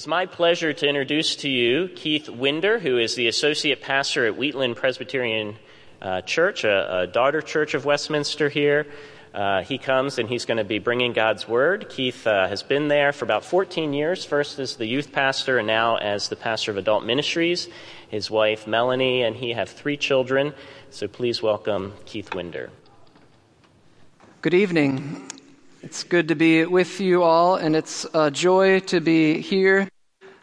Is my pleasure to introduce to you Keith Winder, who is the associate pastor at Wheatland Presbyterian uh, Church, a, a, daughter church of Westminster here. Uh, he comes and he's going to be bringing God's Word. Keith uh, has been there for about 14 years, first as the youth pastor and now as the pastor of adult ministries. His wife, Melanie, and he have three children. So please welcome Keith Winder. Good evening. It's good to be with you all, and it's a joy to be here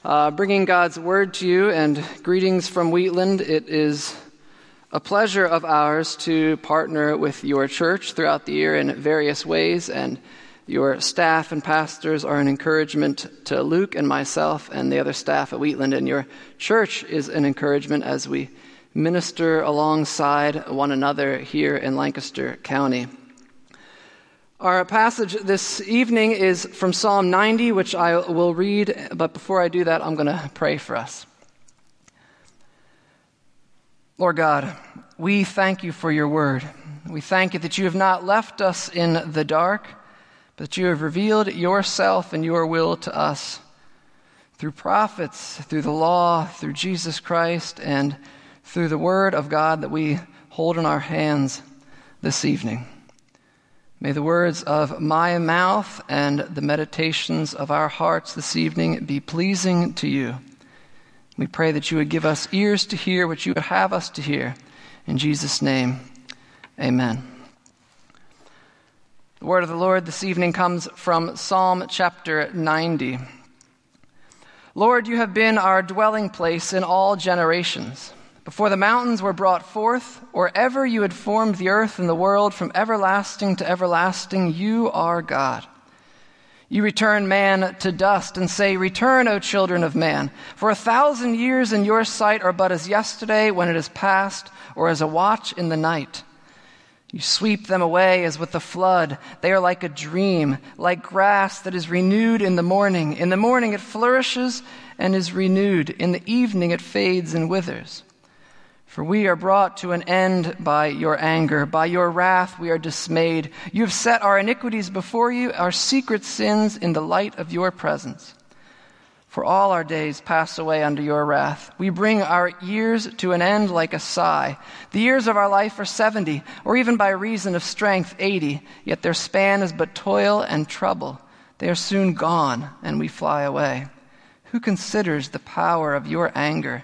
uh, bringing God's Word to you. And greetings from Wheatland. It is a pleasure of ours to partner with your church throughout the year in various ways, and your staff and pastors are an encouragement to Luke and myself and the other staff at Wheatland, and your church is an encouragement as we minister alongside one another here in Lancaster County. Our passage this evening is from Psalm 90, which I will read, but before I do that, I'm going to pray for us. Lord God, we thank you for your word. We thank you that you have not left us in the dark, but you have revealed yourself and your will to us through prophets, through the law, through Jesus Christ, and through the word of God that we hold in our hands this evening. May the words of my mouth and the meditations of our hearts this evening be pleasing to you we pray that you would give us ears to hear what you would have us to hear. In Jesus' name, amen. The word of the Lord this evening comes from Psalm chapter 90. Lord, you have been our dwelling place in all generations. Before the mountains were brought forth, or ever you had formed the earth and the world, from everlasting to everlasting, you are God. You return man to dust and say, Return, O children of man. For a thousand years in your sight are but as yesterday when it is past, or as a watch in the night. You sweep them away as with the flood. They are like a dream, like grass that is renewed in the morning. In the morning it flourishes and is renewed. In the evening it fades and withers. For we are brought to an end by your anger. By your wrath we are dismayed. You have set our iniquities before you, our secret sins in the light of your presence. For all our days pass away under your wrath. We bring our years to an end like a sigh. The years of our life are 70, or even by reason of strength, 80, yet their span is but toil and trouble. They are soon gone, and we fly away. Who considers the power of your anger?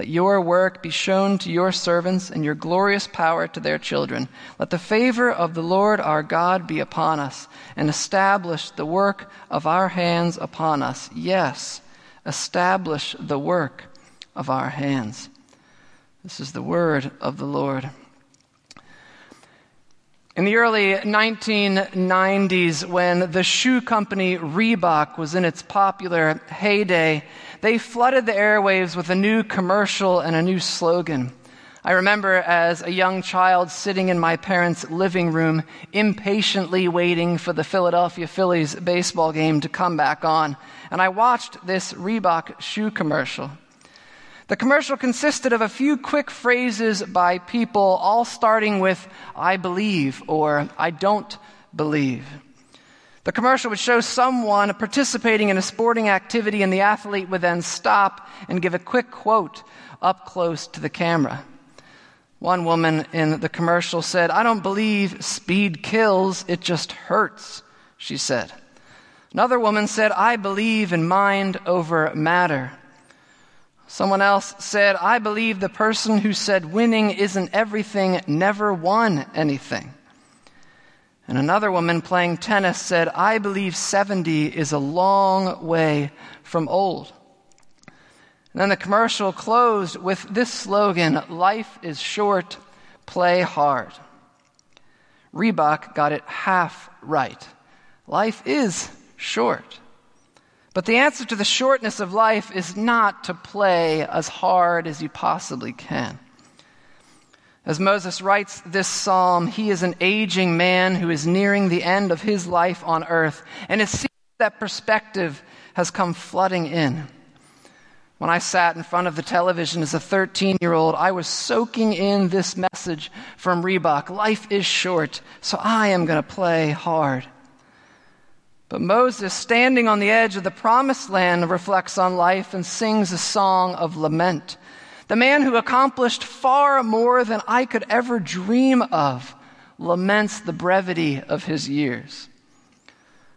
Let your work be shown to your servants and your glorious power to their children. Let the favor of the Lord our God be upon us and establish the work of our hands upon us. Yes, establish the work of our hands. This is the word of the Lord. In the early 1990s, when the shoe company Reebok was in its popular heyday, they flooded the airwaves with a new commercial and a new slogan. I remember as a young child sitting in my parents' living room, impatiently waiting for the Philadelphia Phillies baseball game to come back on, and I watched this Reebok shoe commercial. The commercial consisted of a few quick phrases by people, all starting with, I believe, or I don't believe. The commercial would show someone participating in a sporting activity, and the athlete would then stop and give a quick quote up close to the camera. One woman in the commercial said, I don't believe speed kills, it just hurts, she said. Another woman said, I believe in mind over matter. Someone else said, I believe the person who said winning isn't everything never won anything. And another woman playing tennis said, I believe 70 is a long way from old. And then the commercial closed with this slogan Life is short, play hard. Reebok got it half right. Life is short. But the answer to the shortness of life is not to play as hard as you possibly can. As Moses writes this psalm, he is an aging man who is nearing the end of his life on earth, and it seems that perspective has come flooding in. When I sat in front of the television as a 13 year old, I was soaking in this message from Reebok Life is short, so I am going to play hard. But Moses, standing on the edge of the promised land, reflects on life and sings a song of lament. The man who accomplished far more than I could ever dream of laments the brevity of his years.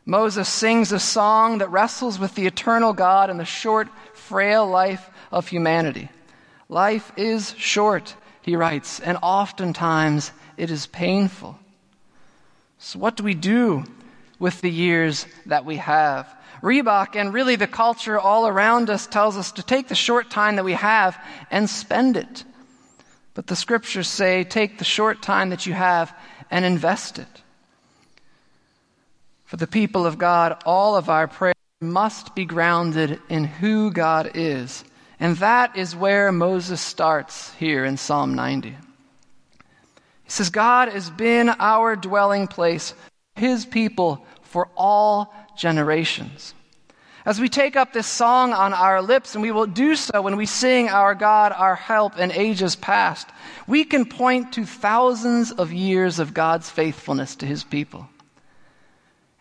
Moses sings a song that wrestles with the eternal God and the short, frail life of humanity. Life is short, he writes, and oftentimes it is painful. So, what do we do with the years that we have? Reebok and really the culture all around us tells us to take the short time that we have and spend it. But the scriptures say take the short time that you have and invest it. For the people of God, all of our prayer must be grounded in who God is. And that is where Moses starts here in Psalm 90. He says, God has been our dwelling place, his people for all generations. As we take up this song on our lips, and we will do so when we sing our God, our help in ages past, we can point to thousands of years of God's faithfulness to his people.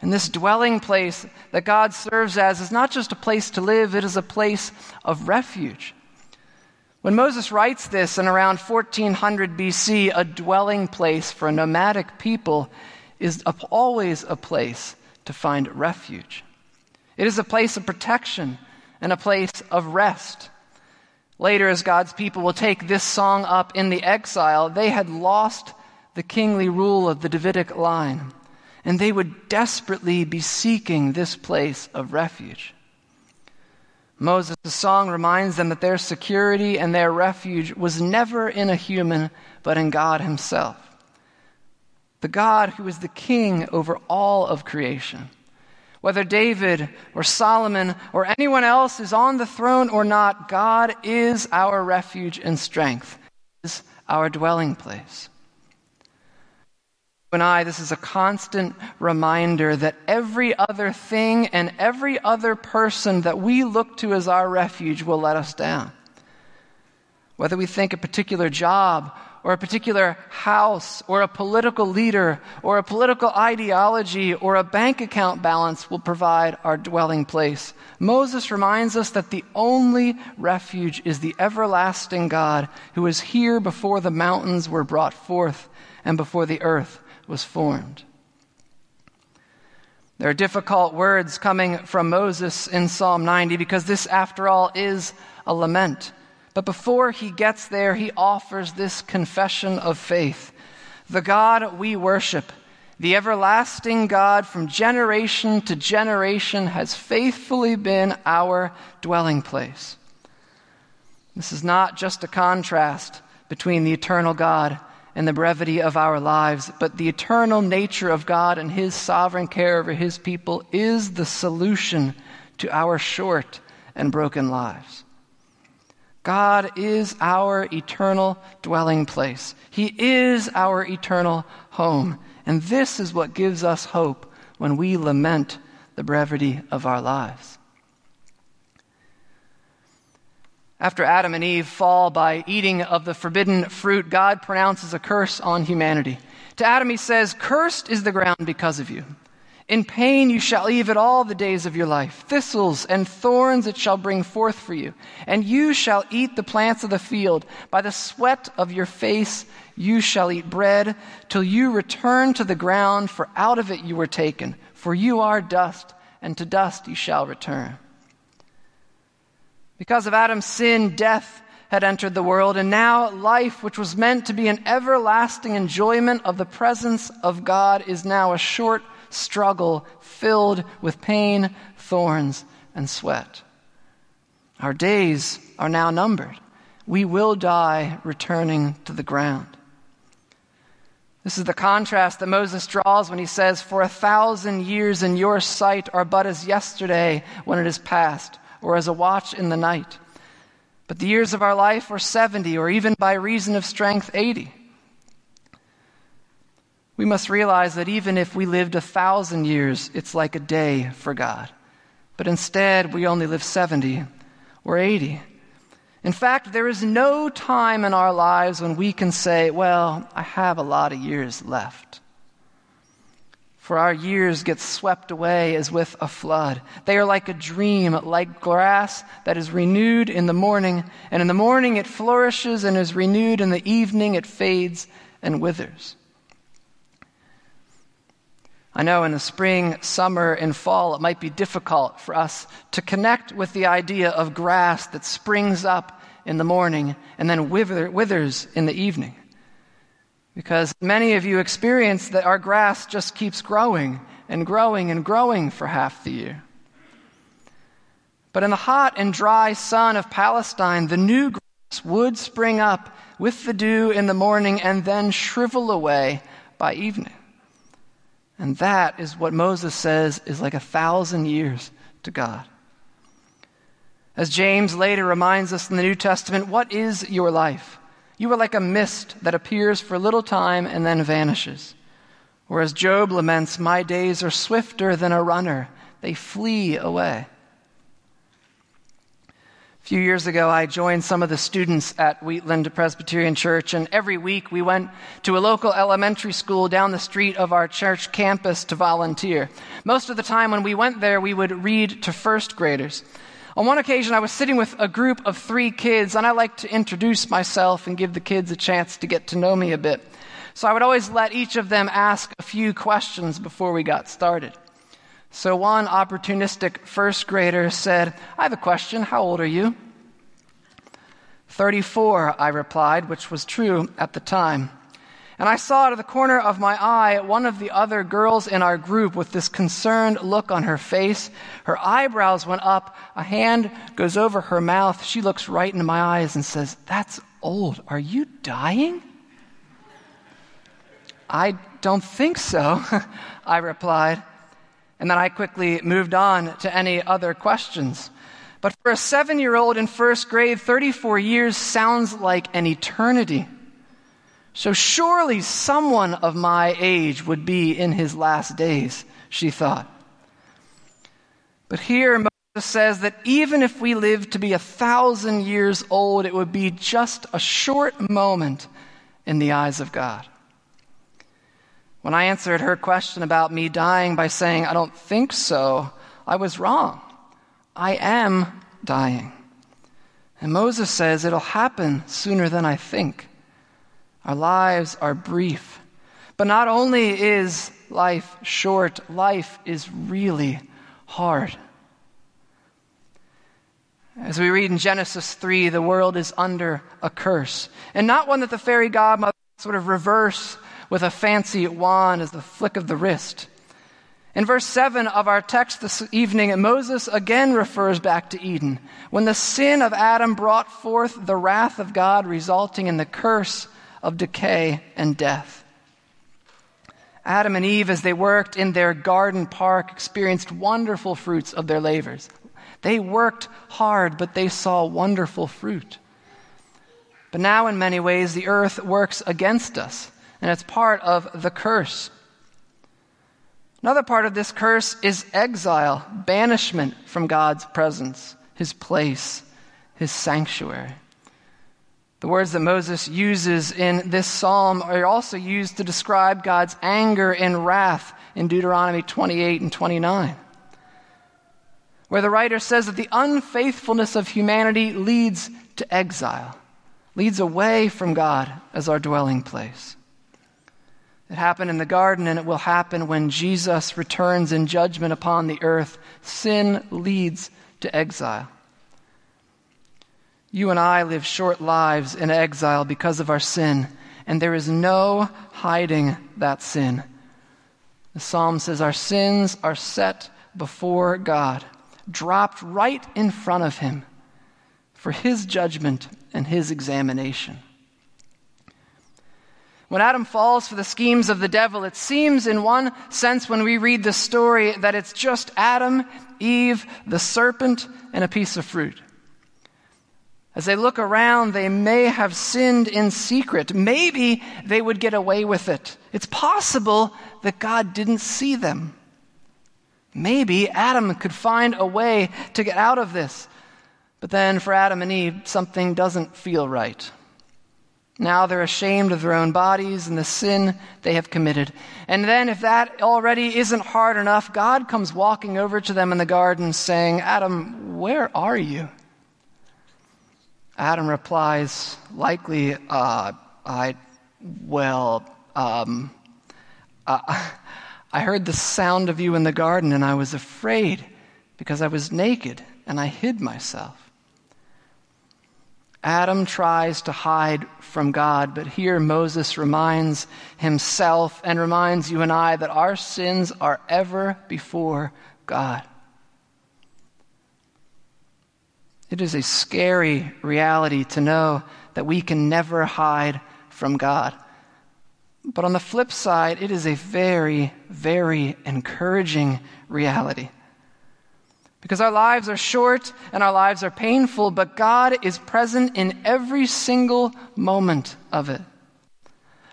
And this dwelling place that God serves as is not just a place to live, it is a place of refuge. When Moses writes this in around 1400 BC, a dwelling place for a nomadic people is always a place to find refuge. It is a place of protection and a place of rest. Later, as God's people will take this song up in the exile, they had lost the kingly rule of the Davidic line, and they would desperately be seeking this place of refuge. Moses' song reminds them that their security and their refuge was never in a human, but in God Himself the God who is the king over all of creation. Whether David or Solomon or anyone else is on the throne or not, God is our refuge and strength, is our dwelling place. And I, this is a constant reminder that every other thing and every other person that we look to as our refuge will let us down. Whether we think a particular job or a particular house or a political leader or a political ideology or a bank account balance will provide our dwelling place. Moses reminds us that the only refuge is the everlasting God who was here before the mountains were brought forth and before the earth was formed. There are difficult words coming from Moses in Psalm 90 because this, after all, is a lament. But before he gets there, he offers this confession of faith. The God we worship, the everlasting God from generation to generation, has faithfully been our dwelling place. This is not just a contrast between the eternal God and the brevity of our lives, but the eternal nature of God and His sovereign care over His people is the solution to our short and broken lives. God is our eternal dwelling place. He is our eternal home. And this is what gives us hope when we lament the brevity of our lives. After Adam and Eve fall by eating of the forbidden fruit, God pronounces a curse on humanity. To Adam, he says, Cursed is the ground because of you. In pain you shall eat it all the days of your life. Thistles and thorns it shall bring forth for you. And you shall eat the plants of the field. By the sweat of your face you shall eat bread till you return to the ground, for out of it you were taken. For you are dust, and to dust you shall return. Because of Adam's sin, death had entered the world, and now life, which was meant to be an everlasting enjoyment of the presence of God, is now a short struggle filled with pain, thorns, and sweat. Our days are now numbered. We will die returning to the ground. This is the contrast that Moses draws when he says, For a thousand years in your sight are but as yesterday when it is past, or as a watch in the night. But the years of our life are 70, or even by reason of strength, 80. We must realize that even if we lived a thousand years, it's like a day for God. But instead, we only live 70 or 80. In fact, there is no time in our lives when we can say, Well, I have a lot of years left. For our years get swept away as with a flood. They are like a dream, like grass that is renewed in the morning, and in the morning it flourishes and is renewed, in the evening it fades and withers. I know in the spring, summer, and fall, it might be difficult for us to connect with the idea of grass that springs up in the morning and then wither, withers in the evening. Because many of you experience that our grass just keeps growing and growing and growing for half the year. But in the hot and dry sun of Palestine, the new grass would spring up with the dew in the morning and then shrivel away by evening. And that is what Moses says is like a thousand years to God. As James later reminds us in the New Testament, what is your life? You are like a mist that appears for a little time and then vanishes. Or as Job laments, My days are swifter than a runner, they flee away. Few years ago, I joined some of the students at Wheatland Presbyterian Church, and every week we went to a local elementary school down the street of our church campus to volunteer. Most of the time when we went there, we would read to first graders. On one occasion, I was sitting with a group of three kids, and I like to introduce myself and give the kids a chance to get to know me a bit. So I would always let each of them ask a few questions before we got started. So one opportunistic first grader said, I have a question. How old are you? 34, I replied, which was true at the time. And I saw out of the corner of my eye one of the other girls in our group with this concerned look on her face. Her eyebrows went up, a hand goes over her mouth. She looks right into my eyes and says, That's old. Are you dying? I don't think so, I replied. And then I quickly moved on to any other questions. But for a seven year old in first grade, 34 years sounds like an eternity. So surely someone of my age would be in his last days, she thought. But here Moses says that even if we lived to be a thousand years old, it would be just a short moment in the eyes of God. When I answered her question about me dying by saying, I don't think so, I was wrong. I am dying. And Moses says it'll happen sooner than I think. Our lives are brief. But not only is life short, life is really hard. As we read in Genesis 3, the world is under a curse. And not one that the fairy godmother sort of reverse with a fancy wand as the flick of the wrist. In verse 7 of our text this evening, Moses again refers back to Eden, when the sin of Adam brought forth the wrath of God, resulting in the curse of decay and death. Adam and Eve, as they worked in their garden park, experienced wonderful fruits of their labors. They worked hard, but they saw wonderful fruit. But now, in many ways, the earth works against us and it's part of the curse. Another part of this curse is exile, banishment from God's presence, his place, his sanctuary. The words that Moses uses in this psalm are also used to describe God's anger and wrath in Deuteronomy 28 and 29, where the writer says that the unfaithfulness of humanity leads to exile, leads away from God as our dwelling place. It happened in the garden, and it will happen when Jesus returns in judgment upon the earth. Sin leads to exile. You and I live short lives in exile because of our sin, and there is no hiding that sin. The psalm says, Our sins are set before God, dropped right in front of Him for His judgment and His examination. When Adam falls for the schemes of the devil, it seems, in one sense, when we read the story, that it's just Adam, Eve, the serpent, and a piece of fruit. As they look around, they may have sinned in secret. Maybe they would get away with it. It's possible that God didn't see them. Maybe Adam could find a way to get out of this. But then for Adam and Eve, something doesn't feel right. Now they're ashamed of their own bodies and the sin they have committed. And then, if that already isn't hard enough, God comes walking over to them in the garden saying, Adam, where are you? Adam replies, likely, uh, I, well, um, uh, I heard the sound of you in the garden and I was afraid because I was naked and I hid myself. Adam tries to hide from God, but here Moses reminds himself and reminds you and I that our sins are ever before God. It is a scary reality to know that we can never hide from God. But on the flip side, it is a very, very encouraging reality. Because our lives are short and our lives are painful, but God is present in every single moment of it.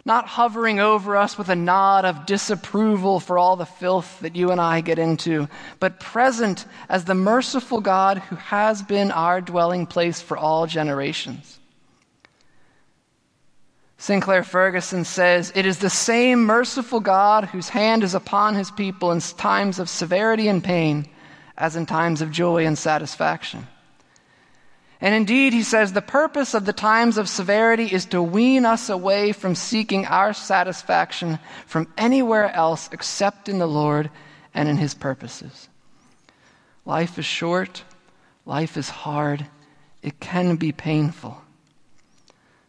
Not hovering over us with a nod of disapproval for all the filth that you and I get into, but present as the merciful God who has been our dwelling place for all generations. Sinclair Ferguson says, It is the same merciful God whose hand is upon his people in times of severity and pain as in times of joy and satisfaction. And indeed, he says, the purpose of the times of severity is to wean us away from seeking our satisfaction from anywhere else except in the Lord and in his purposes. Life is short, life is hard, it can be painful.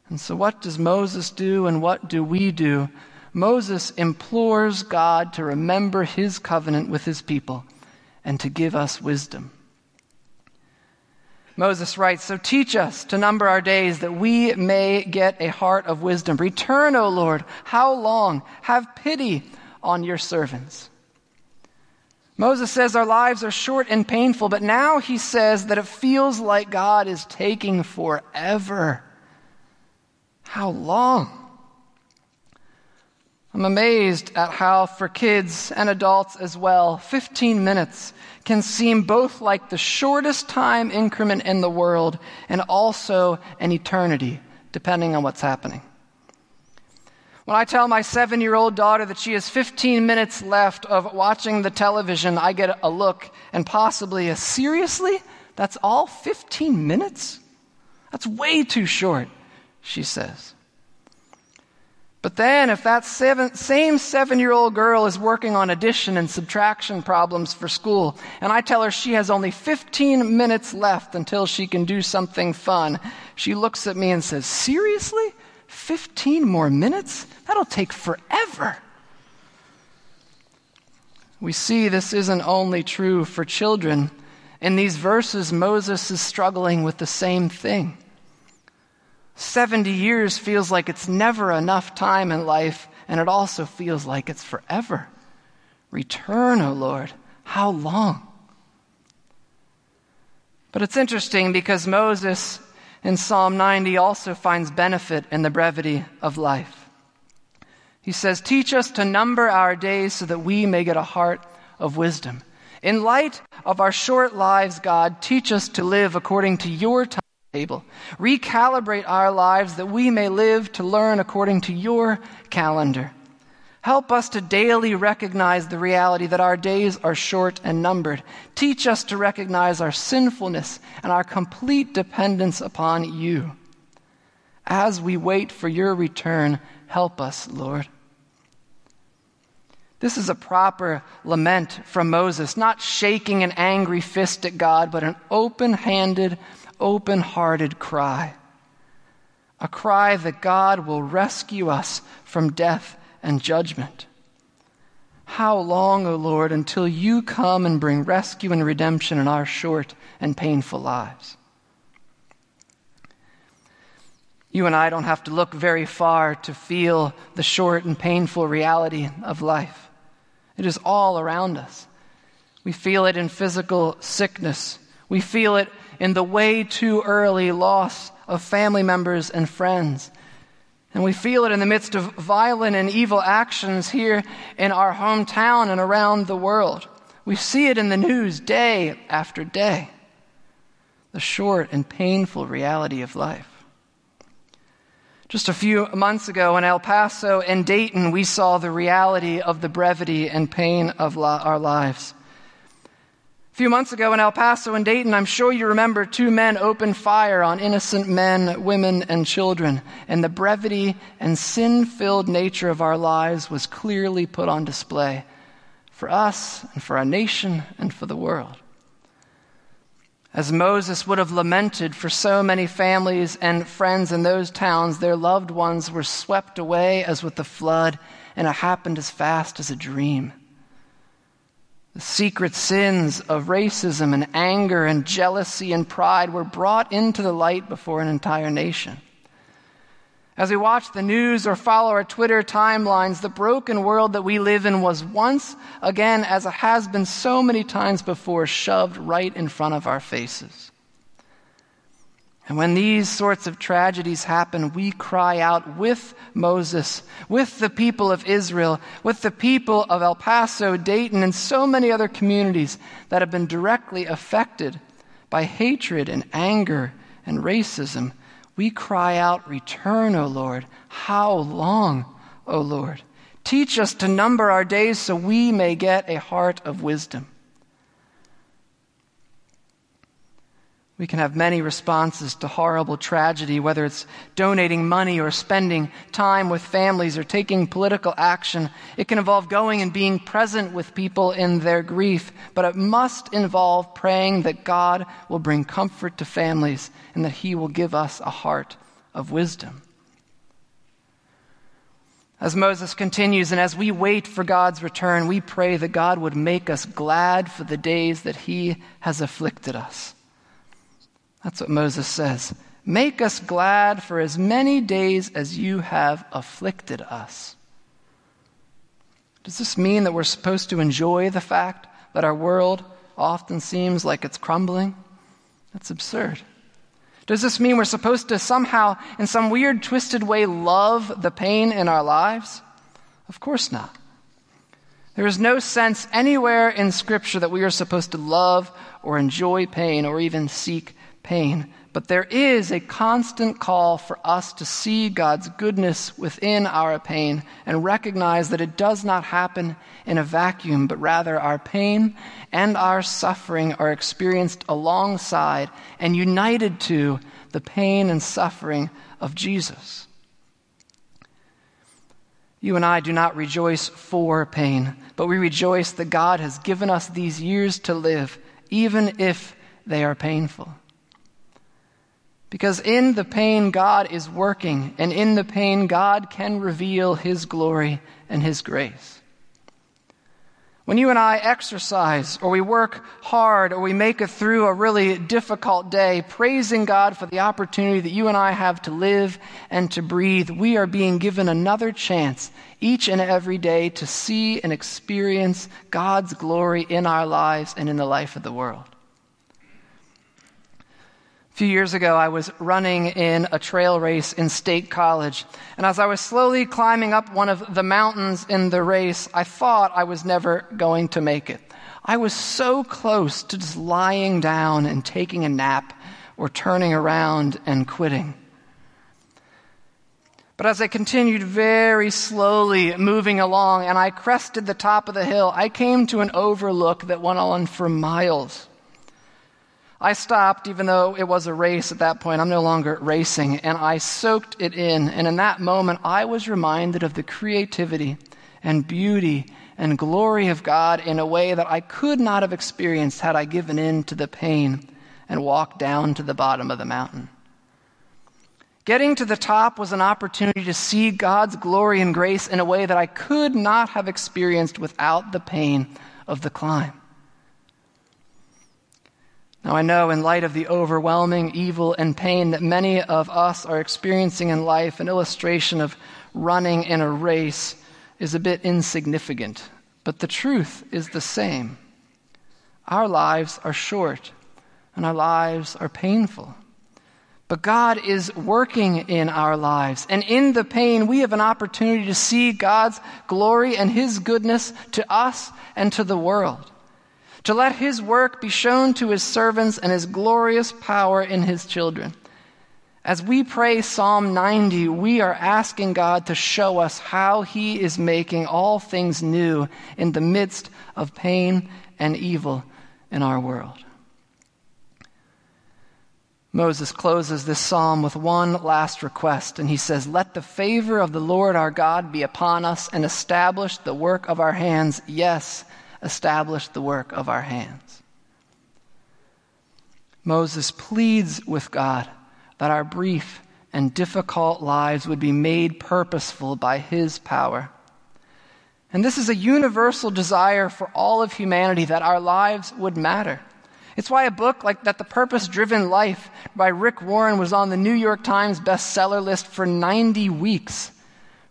And so, what does Moses do and what do we do? Moses implores God to remember his covenant with his people and to give us wisdom. Moses writes, So teach us to number our days that we may get a heart of wisdom. Return, O Lord. How long? Have pity on your servants. Moses says our lives are short and painful, but now he says that it feels like God is taking forever. How long? I'm amazed at how, for kids and adults as well, 15 minutes can seem both like the shortest time increment in the world and also an eternity, depending on what's happening. When I tell my seven year old daughter that she has 15 minutes left of watching the television, I get a look and possibly a seriously? That's all 15 minutes? That's way too short, she says. But then, if that seven, same seven year old girl is working on addition and subtraction problems for school, and I tell her she has only 15 minutes left until she can do something fun, she looks at me and says, Seriously? 15 more minutes? That'll take forever. We see this isn't only true for children. In these verses, Moses is struggling with the same thing. 70 years feels like it's never enough time in life, and it also feels like it's forever. Return, O Lord. How long? But it's interesting because Moses in Psalm 90 also finds benefit in the brevity of life. He says, Teach us to number our days so that we may get a heart of wisdom. In light of our short lives, God, teach us to live according to your time table. Recalibrate our lives that we may live to learn according to your calendar. Help us to daily recognize the reality that our days are short and numbered. Teach us to recognize our sinfulness and our complete dependence upon you. As we wait for your return, help us, Lord. This is a proper lament from Moses, not shaking an angry fist at God, but an open handed, open hearted cry. A cry that God will rescue us from death and judgment. How long, O Lord, until you come and bring rescue and redemption in our short and painful lives? You and I don't have to look very far to feel the short and painful reality of life. It is all around us. We feel it in physical sickness. We feel it in the way too early loss of family members and friends. And we feel it in the midst of violent and evil actions here in our hometown and around the world. We see it in the news day after day. The short and painful reality of life. Just a few months ago in El Paso and Dayton, we saw the reality of the brevity and pain of our lives. A few months ago in El Paso and Dayton, I'm sure you remember two men opened fire on innocent men, women, and children, and the brevity and sin filled nature of our lives was clearly put on display for us and for our nation and for the world. As Moses would have lamented for so many families and friends in those towns, their loved ones were swept away as with the flood, and it happened as fast as a dream. The secret sins of racism and anger and jealousy and pride were brought into the light before an entire nation. As we watch the news or follow our Twitter timelines, the broken world that we live in was once again, as it has been so many times before, shoved right in front of our faces. And when these sorts of tragedies happen, we cry out with Moses, with the people of Israel, with the people of El Paso, Dayton, and so many other communities that have been directly affected by hatred and anger and racism we cry out, Return, O Lord. How long, O Lord? Teach us to number our days so we may get a heart of wisdom. We can have many responses to horrible tragedy, whether it's donating money or spending time with families or taking political action. It can involve going and being present with people in their grief, but it must involve praying that God will bring comfort to families and that He will give us a heart of wisdom. As Moses continues, and as we wait for God's return, we pray that God would make us glad for the days that He has afflicted us. That's what Moses says. Make us glad for as many days as you have afflicted us. Does this mean that we're supposed to enjoy the fact that our world often seems like it's crumbling? That's absurd. Does this mean we're supposed to somehow, in some weird, twisted way, love the pain in our lives? Of course not. There is no sense anywhere in Scripture that we are supposed to love or enjoy pain or even seek pain. But there is a constant call for us to see God's goodness within our pain and recognize that it does not happen in a vacuum, but rather our pain and our suffering are experienced alongside and united to the pain and suffering of Jesus. You and I do not rejoice for pain, but we rejoice that God has given us these years to live, even if they are painful. Because in the pain, God is working, and in the pain, God can reveal His glory and His grace. When you and I exercise, or we work hard, or we make it through a really difficult day, praising God for the opportunity that you and I have to live and to breathe, we are being given another chance each and every day to see and experience God's glory in our lives and in the life of the world few years ago, I was running in a trail race in State College. And as I was slowly climbing up one of the mountains in the race, I thought I was never going to make it. I was so close to just lying down and taking a nap or turning around and quitting. But as I continued very slowly moving along and I crested the top of the hill, I came to an overlook that went on for miles. I stopped, even though it was a race at that point. I'm no longer racing, and I soaked it in. And in that moment, I was reminded of the creativity and beauty and glory of God in a way that I could not have experienced had I given in to the pain and walked down to the bottom of the mountain. Getting to the top was an opportunity to see God's glory and grace in a way that I could not have experienced without the pain of the climb. Now, I know in light of the overwhelming evil and pain that many of us are experiencing in life, an illustration of running in a race is a bit insignificant, but the truth is the same. Our lives are short, and our lives are painful. But God is working in our lives. And in the pain, we have an opportunity to see God's glory and His goodness to us and to the world to let his work be shown to his servants and his glorious power in his children. As we pray Psalm 90, we are asking God to show us how he is making all things new in the midst of pain and evil in our world. Moses closes this psalm with one last request, and he says, Let the favor of the Lord our God be upon us and establish the work of our hands. Yes, establish the work of our hands. Moses pleads with God that our brief and difficult lives would be made purposeful by his power. And this is a universal desire for all of humanity that our lives would matter. It's why a book like that, The Purpose Driven Life by Rick Warren was on the New York Times bestseller list for 90 weeks.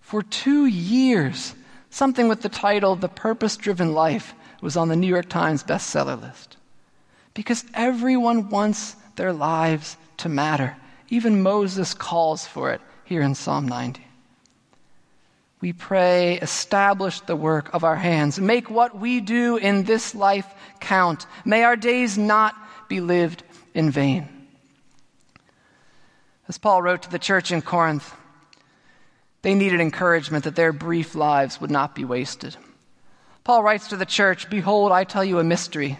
For two years, something with the title The Purpose Driven Life was on the New York Times bestseller list. Because everyone wants their lives to matter. Even Moses calls for it here in Psalm 90. We pray, establish the work of our hands. Make what we do in this life count. May our days not be lived in vain. As Paul wrote to the church in Corinth, they needed encouragement that their brief lives would not be wasted. Paul writes to the church Behold, I tell you a mystery.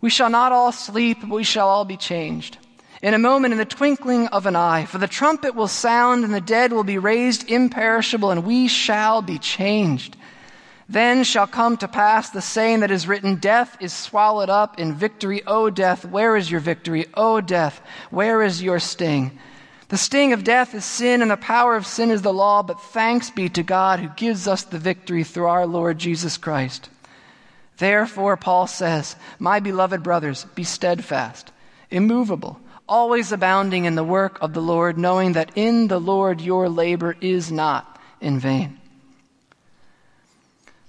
We shall not all sleep, but we shall all be changed. In a moment, in the twinkling of an eye, for the trumpet will sound, and the dead will be raised imperishable, and we shall be changed. Then shall come to pass the saying that is written Death is swallowed up in victory. O death, where is your victory? O death, where is your sting? The sting of death is sin, and the power of sin is the law, but thanks be to God who gives us the victory through our Lord Jesus Christ. Therefore, Paul says, My beloved brothers, be steadfast, immovable, always abounding in the work of the Lord, knowing that in the Lord your labor is not in vain.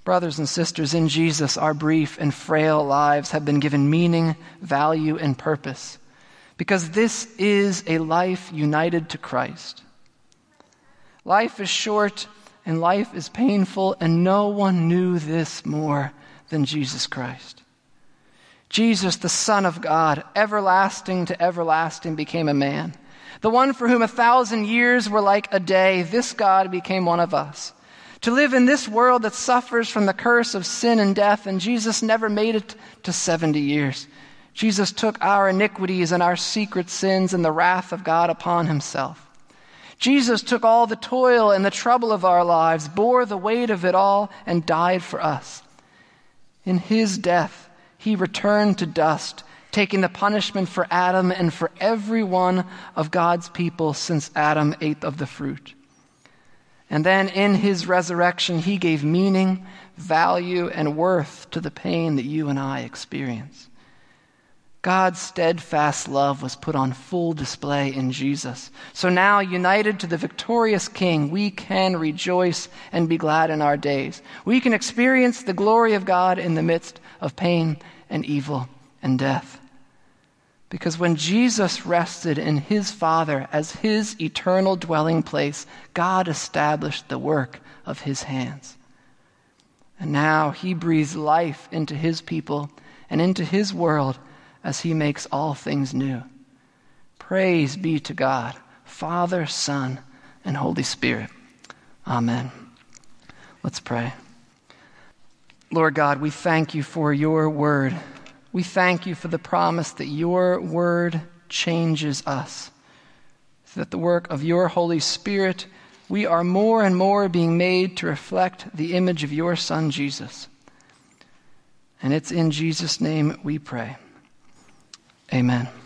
Brothers and sisters, in Jesus, our brief and frail lives have been given meaning, value, and purpose because this is a life united to Christ. Life is short and life is painful, and no one knew this more than Jesus Christ. Jesus, the Son of God, everlasting to everlasting, became a man. The one for whom a thousand years were like a day, this God became one of us. To live in this world that suffers from the curse of sin and death, and Jesus never made it to 70 years. Jesus took our iniquities and our secret sins and the wrath of God upon himself. Jesus took all the toil and the trouble of our lives, bore the weight of it all, and died for us. In his death, he returned to dust, taking the punishment for Adam and for every one of God's people since Adam ate of the fruit. And then in his resurrection, he gave meaning, value, and worth to the pain that you and I experience. God's steadfast love was put on full display in Jesus. So now, united to the victorious King, we can rejoice and be glad in our days. We can experience the glory of God in the midst of pain and evil and death. Because when Jesus rested in his Father as his eternal dwelling place, God established the work of his hands. And now he breathes life into his people and into his world as he makes all things new. Praise be to God, Father, Son, and Holy Spirit. Amen. Let's pray. Lord God, we thank you for your word. We thank you for the promise that your word changes us. That the work of your Holy Spirit, we are more and more being made to reflect the image of your Son, Jesus. And it's in Jesus' name we pray. Amen.